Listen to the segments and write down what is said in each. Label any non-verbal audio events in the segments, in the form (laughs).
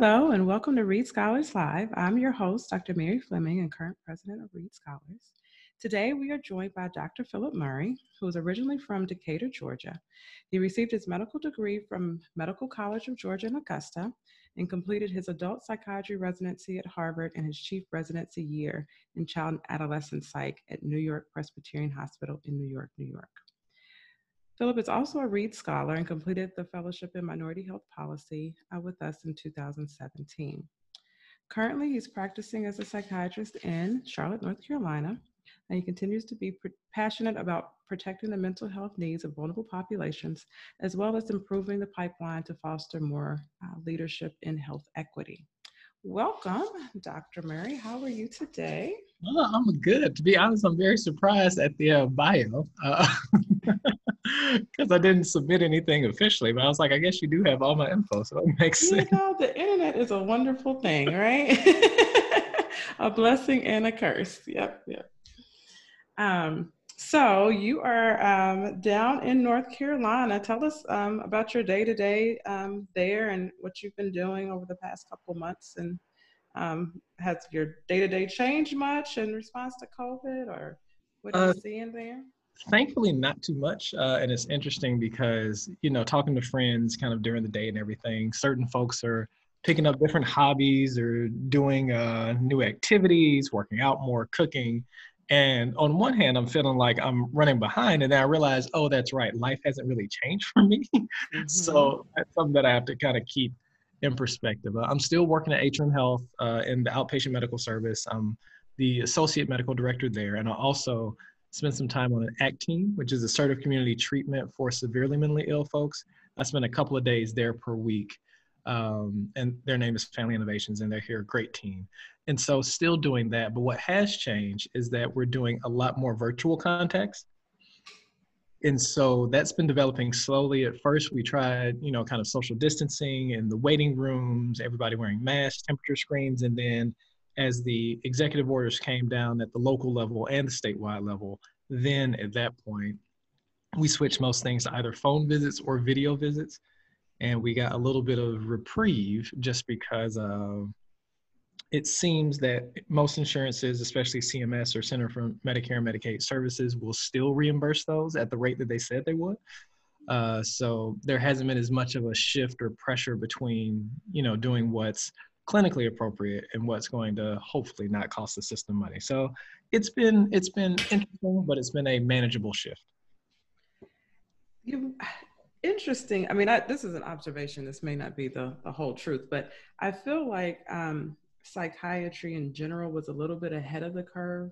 Hello, and welcome to REEDE Scholars Live. I'm your host, Dr. Mary Fleming, and current president of REEDE Scholars. Today, we are joined by Dr. Phillip Murray, who is originally from Decatur, Georgia. He received his medical degree from Medical College of Georgia in Augusta and completed his adult psychiatry residency at Harvard and his chief residency year in child and adolescent psych at New York Presbyterian Hospital in New York, New York. Phillip is also a REEDE Scholar and completed the fellowship in Minority Health Policy uh, with us in 2017. Currently, he's practicing as a psychiatrist in Charlotte, North Carolina, and he continues to be passionate about protecting the mental health needs of vulnerable populations, as well as improving the pipeline to foster more uh, leadership in health equity. Welcome, Dr. Murray. How are you today? I'm good. To be honest, I'm very surprised at the uh, bio (laughs) (laughs) because I didn't submit anything officially. But I was like, I guess you do have all my info, so it makes you sense. Know, the internet is a wonderful thing, right? (laughs) a blessing and a curse. Yep, yep. Um, so you are um, down in North Carolina. Tell us um, about your day to day there and what you've been doing over the past couple months. And um, has your day to day changed much in response to COVID, or what are you uh, seeing there? Thankfully, not too much. Uh, and it's interesting because you know, talking to friends kind of during the day and everything, certain folks are picking up different hobbies or doing uh, new activities, working out more, cooking. And on one hand, I'm feeling like I'm running behind, and then I realize, oh, that's right, life hasn't really changed for me. (laughs) Mm-hmm. so that's something that I have to kind of keep in perspective. Uh, I'm still working at Atrium Health uh, in the outpatient medical service. I'm the associate medical director there, and I also spent some time on an ACT team, which is assertive community treatment for severely mentally ill folks. I spent a couple of days there per week. Um, and their name is Family Innovations, and they're here, great team. And so, still doing that. But what has changed is that we're doing a lot more virtual contacts. And so that's been developing slowly. At first, we tried, you know, kind of social distancing in the waiting rooms, everybody wearing masks, temperature screens. And then as the executive orders came down at the local level and the statewide level, then at that point, we switched most things to either phone visits or video visits. And we got a little bit of reprieve just because of it seems that most insurances, especially CMS or Center for Medicare and Medicaid Services, will still reimburse those at the rate that they said they would. Uh, so there hasn't been as much of a shift or pressure between, you know, doing what's clinically appropriate and what's going to hopefully not cost the system money. So it's been it's been interesting, but it's been a manageable shift. You, interesting. I mean, I, this is an observation. This may not be the, the whole truth, but I feel like um, psychiatry in general was a little bit ahead of the curve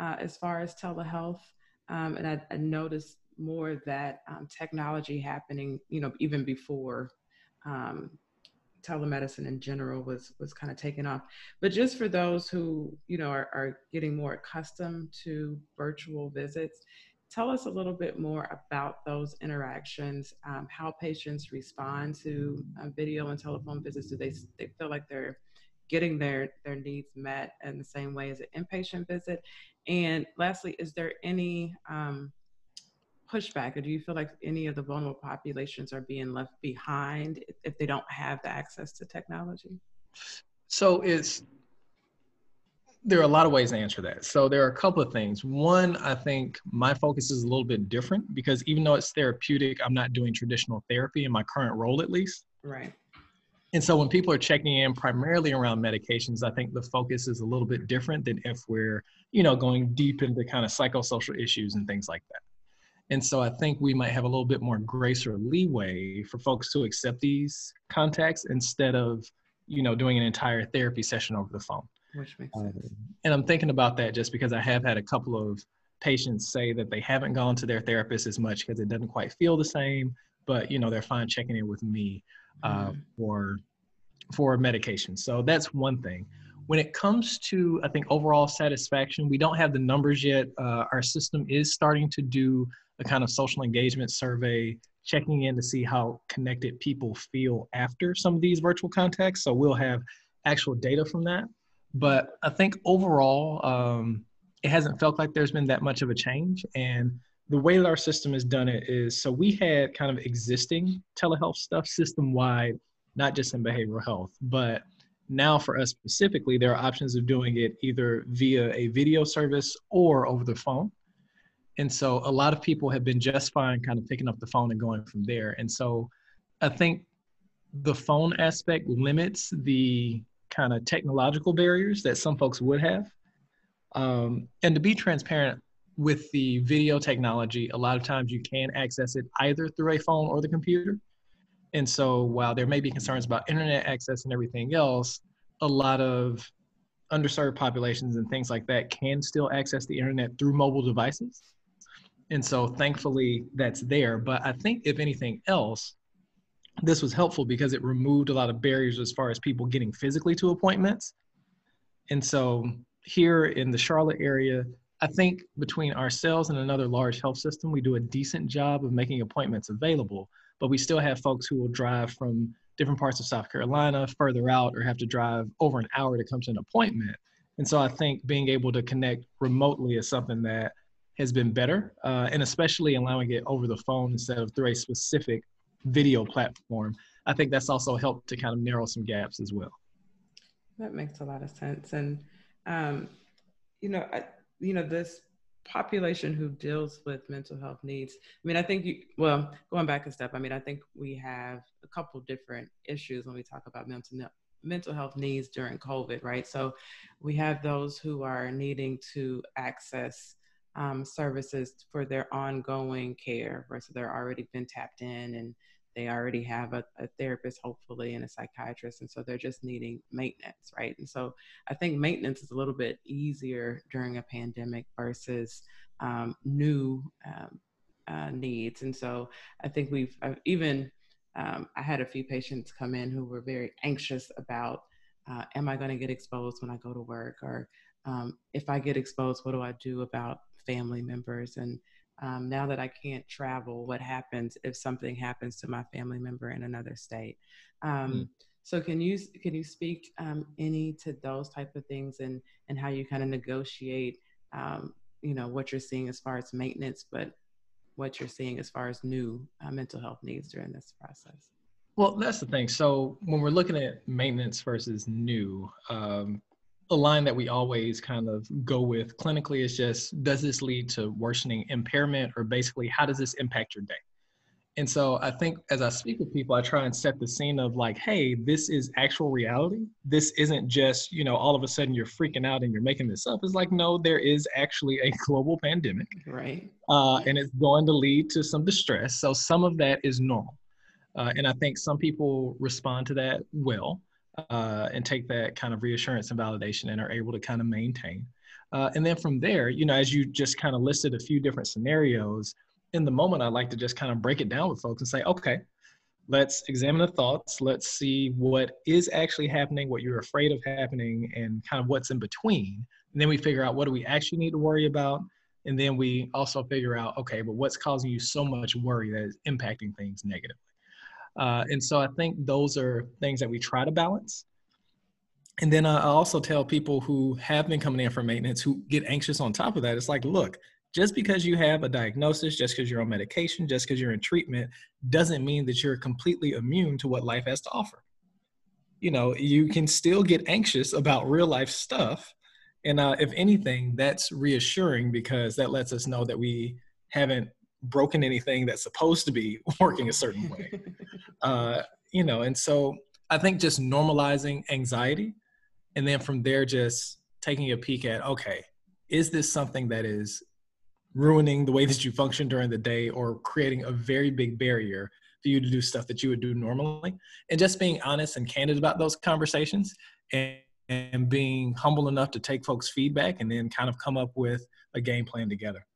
uh, as far as telehealth. Um, and I, I, noticed more of that um, technology happening, you know, even before um, telemedicine in general was was kind of taken off. But just for those who, you know, are, are getting more accustomed to virtual visits, tell us a little bit more about those interactions, um, how patients respond to uh, video and telephone visits. Do they, they feel like they're getting their their needs met in the same way as an inpatient visit? And lastly, is there any um, pushback, or do you feel like any of the vulnerable populations are being left behind if they don't have the access to technology? So it's there are a lot of ways to answer that. So there are a couple of things. One, I think my focus is a little bit different because even though it's therapeutic, I'm not doing traditional therapy in my current role at least. Right. And so when people are checking in primarily around medications, I think the focus is a little bit different than if we're, you know, going deep into kind of psychosocial issues and things like that. And so I think we might have a little bit more grace or leeway for folks to accept these contacts instead of, you know, doing an entire therapy session over the phone. Which makes sense. Um, and I'm thinking about that just because I have had a couple of patients say that they haven't gone to their therapist as much because it doesn't quite feel the same, but you know, they're fine checking in with me uh, mm-hmm. for for medication. So that's one thing. When it comes to, I think, overall satisfaction, we don't have the numbers yet. Uh, our system is starting to do a kind of social engagement survey, checking in to see how connected people feel after some of these virtual contacts. So we'll have actual data from that. But I think overall, um, it hasn't felt like there's been that much of a change. And the way that our system has done it is so we had kind of existing telehealth stuff system wide not just in behavioral health. But now for us specifically, there are options of doing it either via a video service or over the phone. And so a lot of people have been just fine kind of picking up the phone and going from there. And so I think the phone aspect limits the kind of technological barriers that some folks would have. Um, and to be transparent with the video technology, a lot of times you can access it either through a phone or the computer. And so while there may be concerns about internet access and everything else, a lot of underserved populations and things like that can still access the internet through mobile devices. And so thankfully that's there. But I think if anything else, this was helpful because it removed a lot of barriers as far as people getting physically to appointments. And so here in the Charlotte area, I think between ourselves and another large health system, we do a decent job of making appointments available, but we still have folks who will drive from different parts of South Carolina further out or have to drive over an hour to come to an appointment. And so I think being able to connect remotely is something that has been better, uh, and especially allowing it over the phone instead of through a specific video platform. I think that's also helped to kind of narrow some gaps as well. That makes a lot of sense. And, um, you know, I, you know, this population who deals with mental health needs. I mean, I think you, well, going back a step, I mean, I think we have a couple different issues when we talk about mental mental health needs during COVID, right? So we have those who are needing to access um, services for their ongoing care versus they're already been tapped in and they already have a, a, therapist hopefully and a psychiatrist and so they're just needing maintenance right? And so i think maintenance is a little bit easier during a pandemic versus um, new um, uh, needs. And so i think we've I've even um, i had a few patients come in who were very anxious about uh, am i going to get exposed when i go to work? Or um, if i get exposed what do i do about family members? And um, now that I can't travel, what happens if something happens to my family member in another state? Um, mm. So can you can you speak um, any to those type of things and and how you kind of negotiate, um, you know, what you're seeing as far as maintenance, but what you're seeing as far as new uh, mental health needs during this process? Well, that's the thing. So when we're looking at maintenance versus new, um, a line that we always kind of go with clinically is just does this lead to worsening impairment or basically how does this impact your day? And so i think as i speak with people i try and set the scene of like hey this is actual reality. This isn't just you know all of a sudden you're freaking out and you're making this up. It's like no there is actually a global pandemic right. uh, and it's going to lead to some distress. So some of that is normal uh, and i think some people respond to that well uh, and take that kind of reassurance and validation and are able to kind of maintain. Uh, and then from there, you know, as you just kind of listed a few different scenarios, in the moment, I like to just kind of break it down with folks and say, okay, let's examine the thoughts. Let's see what is actually happening, what you're afraid of happening, and kind of what's in between. And then we figure out what do we actually need to worry about. And then we also figure out, okay, but what's causing you so much worry that is impacting things negatively. Uh, and so I think those are things that we try to balance. And then I also tell people who have been coming in for maintenance who get anxious on top of that, it's like, look, just because you have a diagnosis, just because you're on medication, just because you're in treatment, doesn't mean that you're completely immune to what life has to offer. You know, you can still get anxious about real life stuff. And uh, if anything, that's reassuring because that lets us know that we haven't broken anything that's supposed to be (laughs) working a certain way. (laughs) uh, you know, and so I think just normalizing anxiety and then from there just taking a peek at okay, is this something that is ruining the way that you function during the day or creating a very big barrier for you to do stuff that you would do normally? And just being honest and candid about those conversations and, and being humble enough to take folks' feedback and then kind of come up with a game plan together.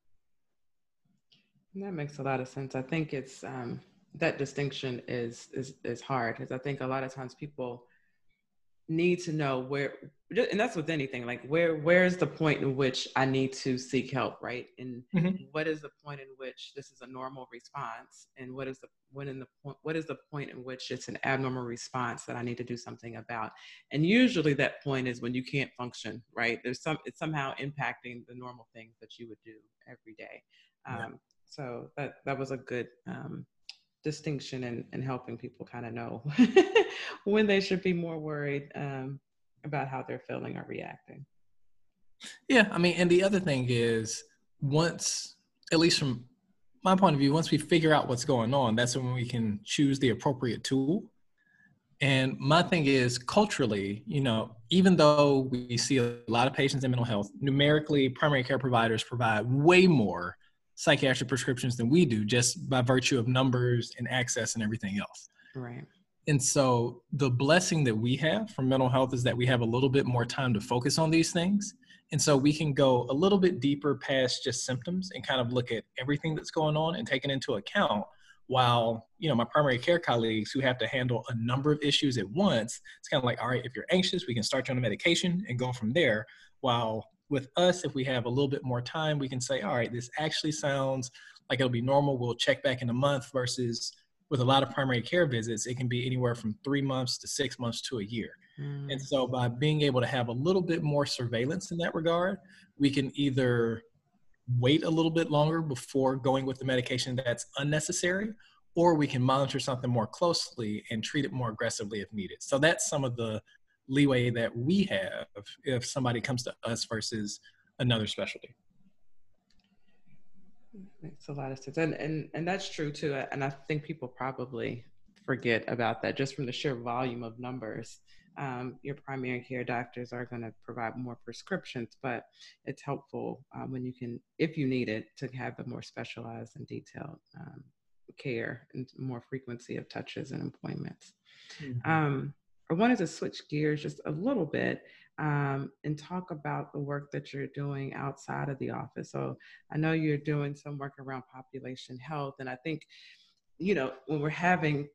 That makes a lot of sense. I think it's um, that distinction is is is hard because I think a lot of times people need to know where, and that's with anything. Like where where is the point in which I need to seek help, right? And mm-hmm. what is the point in which this is a normal response, and what is the when in the point what is the point in which it's an abnormal response that I need to do something about? And usually that point is when you can't function, right? There's some it's somehow impacting the normal things that you would do every day. Um, so that that was a good um, distinction in, in helping people kind of know (laughs) when they should be more worried um, about how they're feeling or reacting. Yeah, I mean, and the other thing is once, at least from my point of view, once we figure out what's going on, that's when we can choose the appropriate tool. And my thing is culturally, you know, even though we see a lot of patients in mental health, numerically, primary care providers provide way more psychiatric prescriptions than we do just by virtue of numbers and access and everything else. Right. And so the blessing that we have from mental health is that we have a little bit more time to focus on these things. And so we can go a little bit deeper past just symptoms and kind of look at everything that's going on and take it into account while you know my primary care colleagues who have to handle a number of issues at once it's kind of like all right if you're anxious we can start you on a medication and go from there while with us if we have a little bit more time we can say all right this actually sounds like it'll be normal we'll check back in a month versus with a lot of primary care visits it can be anywhere from three months to six months to a year mm. and so by being able to have a little bit more surveillance in that regard we can either wait a little bit longer before going with the medication that's unnecessary, or we can monitor something more closely and treat it more aggressively if needed. So that's some of the leeway that we have if somebody comes to us versus another specialty. Makes a lot of sense. And, and, and that's true too. And I think people probably forget about that just from the sheer volume of numbers um, your primary care doctors are going to provide more prescriptions, but it's helpful um, when you can, if you need it, to have the more specialized and detailed um, care and more frequency of touches and appointments. Mm-hmm. I wanted to switch gears just a little bit um, and talk about the work that you're doing outside of the office. So I know you're doing some work around population health, and I think, you know, when we're having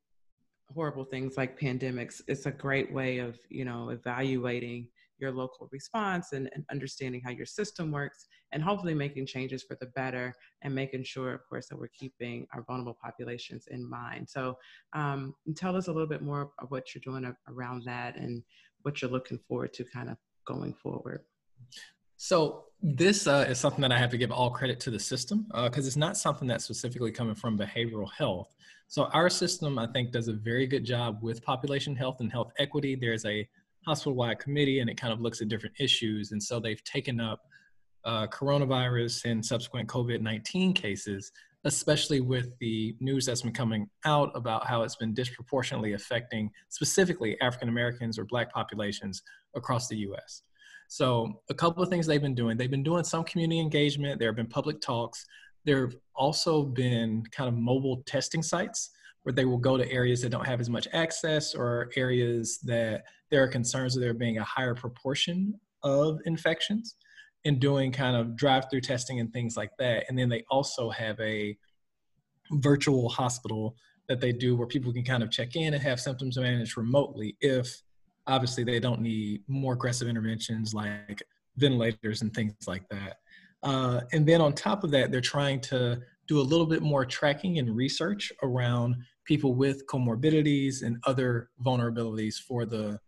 horrible things like pandemics, it's a great way of, you know, evaluating your local response and, and, understanding how your system works and hopefully making changes for the better and making sure, of course, that we're keeping our vulnerable populations in mind. So um, tell us a little bit more of what you're doing around that and what you're looking forward to kind of going forward. So this uh, is something that I have to give all credit to the system because uh, it's not something that's specifically coming from behavioral health. So our system, I think, does a very good job with population health and health equity. There's a hospital-wide committee, and it kind of looks at different issues. And so they've taken up uh, coronavirus and subsequent COVID-19 cases, especially with the news that's been coming out about how it's been disproportionately affecting specifically African Americans or Black populations across the U.S. So a couple of things they've been doing. They've been doing some community engagement. There have been public talks. There have also been kind of mobile testing sites where they will go to areas that don't have as much access or areas that there are concerns of there being a higher proportion of infections and doing kind of drive-through testing and things like that. And then they also have a virtual hospital that they do where people can kind of check in and have symptoms managed remotely if obviously they don't need more aggressive interventions like ventilators and things like that. Uh, and then on top of that, they're trying to do a little bit more tracking and research around people with comorbidities and other vulnerabilities for the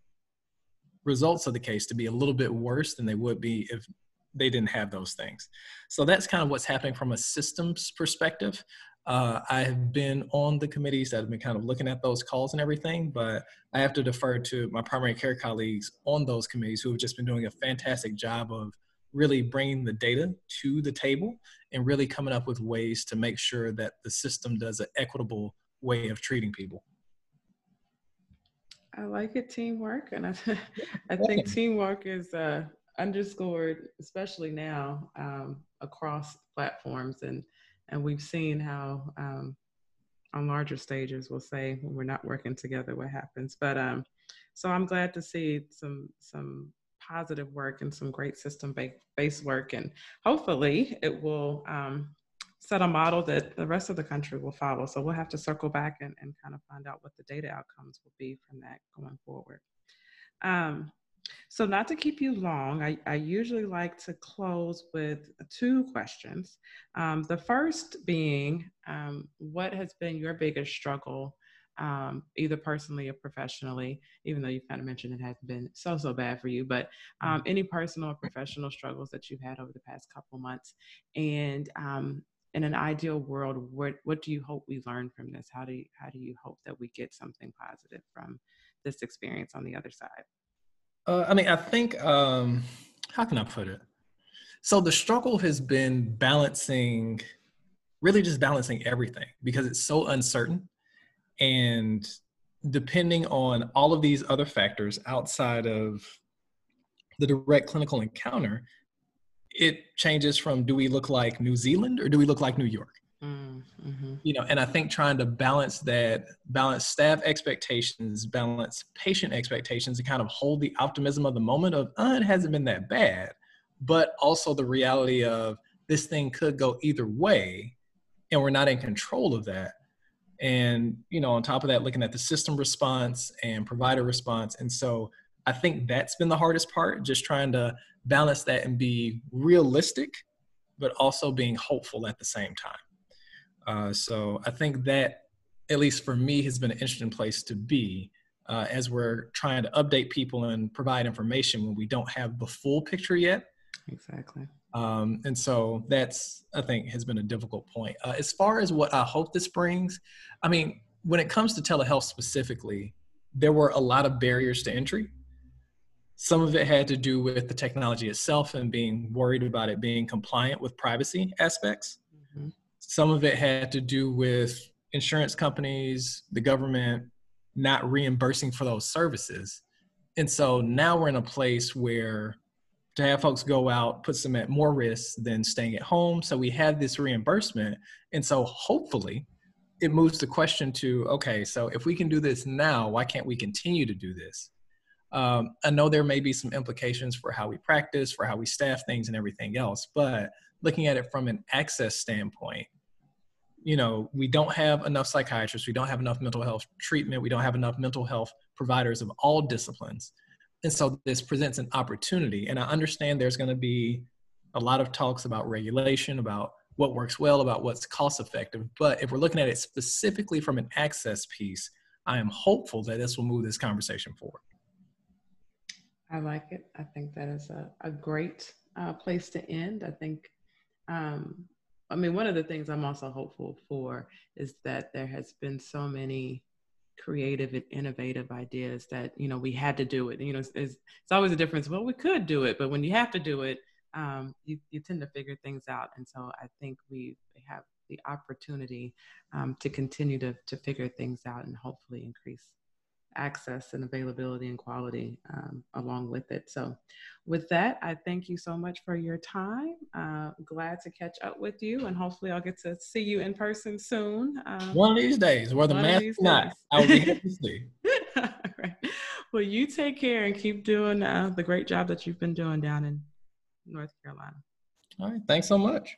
results of the case to be a little bit worse than they would be if they didn't have those things. So that's kind of what's happening from a systems perspective. Uh, I have been on the committees that have been kind of looking at those calls and everything, but I have to defer to my primary care colleagues on those committees who have just been doing a fantastic job of really bringing the data to the table and really coming up with ways to make sure that the system does an equitable way of treating people. I like it teamwork, and I, (laughs) I think teamwork is uh, underscored, especially now um, across platforms and and we've seen how um, on larger stages we'll say when we're not working together what happens. But um, so i'm glad to see some some positive work and some great system based work and hopefully it will um, set a model that the rest of the country will follow so we'll have to circle back and, and kind of find out what the data outcomes will be from that going forward um, so, not to keep you long, I, I usually like to close with two questions. Um, the first being, um, what has been your biggest struggle, um, either personally or professionally, even though you've kind of mentioned it hasn't been so, so bad for you, but um, any personal or professional struggles that you've had over the past couple months? And um, in an ideal world, what what do you hope we learn from this? How do you, how do you hope that we get something positive from this experience on the other side? Uh, I mean, I think um, how can I put it? So the struggle has been balancing, really just balancing everything because it's so uncertain, and depending on all of these other factors outside of the direct clinical encounter, it changes from do we look like New Zealand or do we look like New York? Mm-hmm. You know, and I think trying to balance that, balance staff expectations, balance patient expectations, and kind of hold the optimism of the moment of, oh, it hasn't been that bad, but also the reality of this thing could go either way, and we're not in control of that. And you know, on top of that, looking at the system response and provider response, and so I think that's been the hardest part, just trying to balance that and be realistic, but also being hopeful at the same time. Uh, so I think that, at least for me, has been an interesting place to be uh, as we're trying to update people and provide information when we don't have the full picture yet. Exactly. Um, and so that's, I think, has been a difficult point. Uh, as far as what I hope this brings, I mean, when it comes to telehealth specifically, there were a lot of barriers to entry. Some of it had to do with the technology itself and being worried about it being compliant with privacy aspects. Mm-hmm. Some of it had to do with insurance companies, the government not reimbursing for those services. And so now we're in a place where to have folks go out puts them at more risk than staying at home. So we have this reimbursement. And so hopefully it moves the question to okay, so if we can do this now, why can't we continue to do this? Um, I know there may be some implications for how we practice, for how we staff things, and everything else. But looking at it from an access standpoint, you know, we don't have enough psychiatrists, we don't have enough mental health treatment, we don't have enough mental health providers of all disciplines. And so this presents an opportunity. And I understand there's going to be a lot of talks about regulation, about what works well, about what's cost effective. But if we're looking at it specifically from an access piece, I am hopeful that this will move this conversation forward. I like it. I think that is a, a great uh, place to end. I think, um, I mean, one of the things I'm also hopeful for is that there has been so many creative and innovative ideas that, you know, we had to do it. You know, it's, it's always a difference. Well, we could do it, but when you have to do it, um, you, you tend to figure things out. And so I think we have the opportunity um, to continue to, to figure things out and hopefully increase access and availability and quality um, along with it. So, with that, I thank you so much for your time. Uh, glad to catch up with you, and hopefully, I'll get to see you in person soon. Um, one of these days, where the mask not, I will be happy to (laughs) see. All right. Well, you take care and keep doing uh, the great job that you've been doing down in North Carolina. All right. Thanks so much.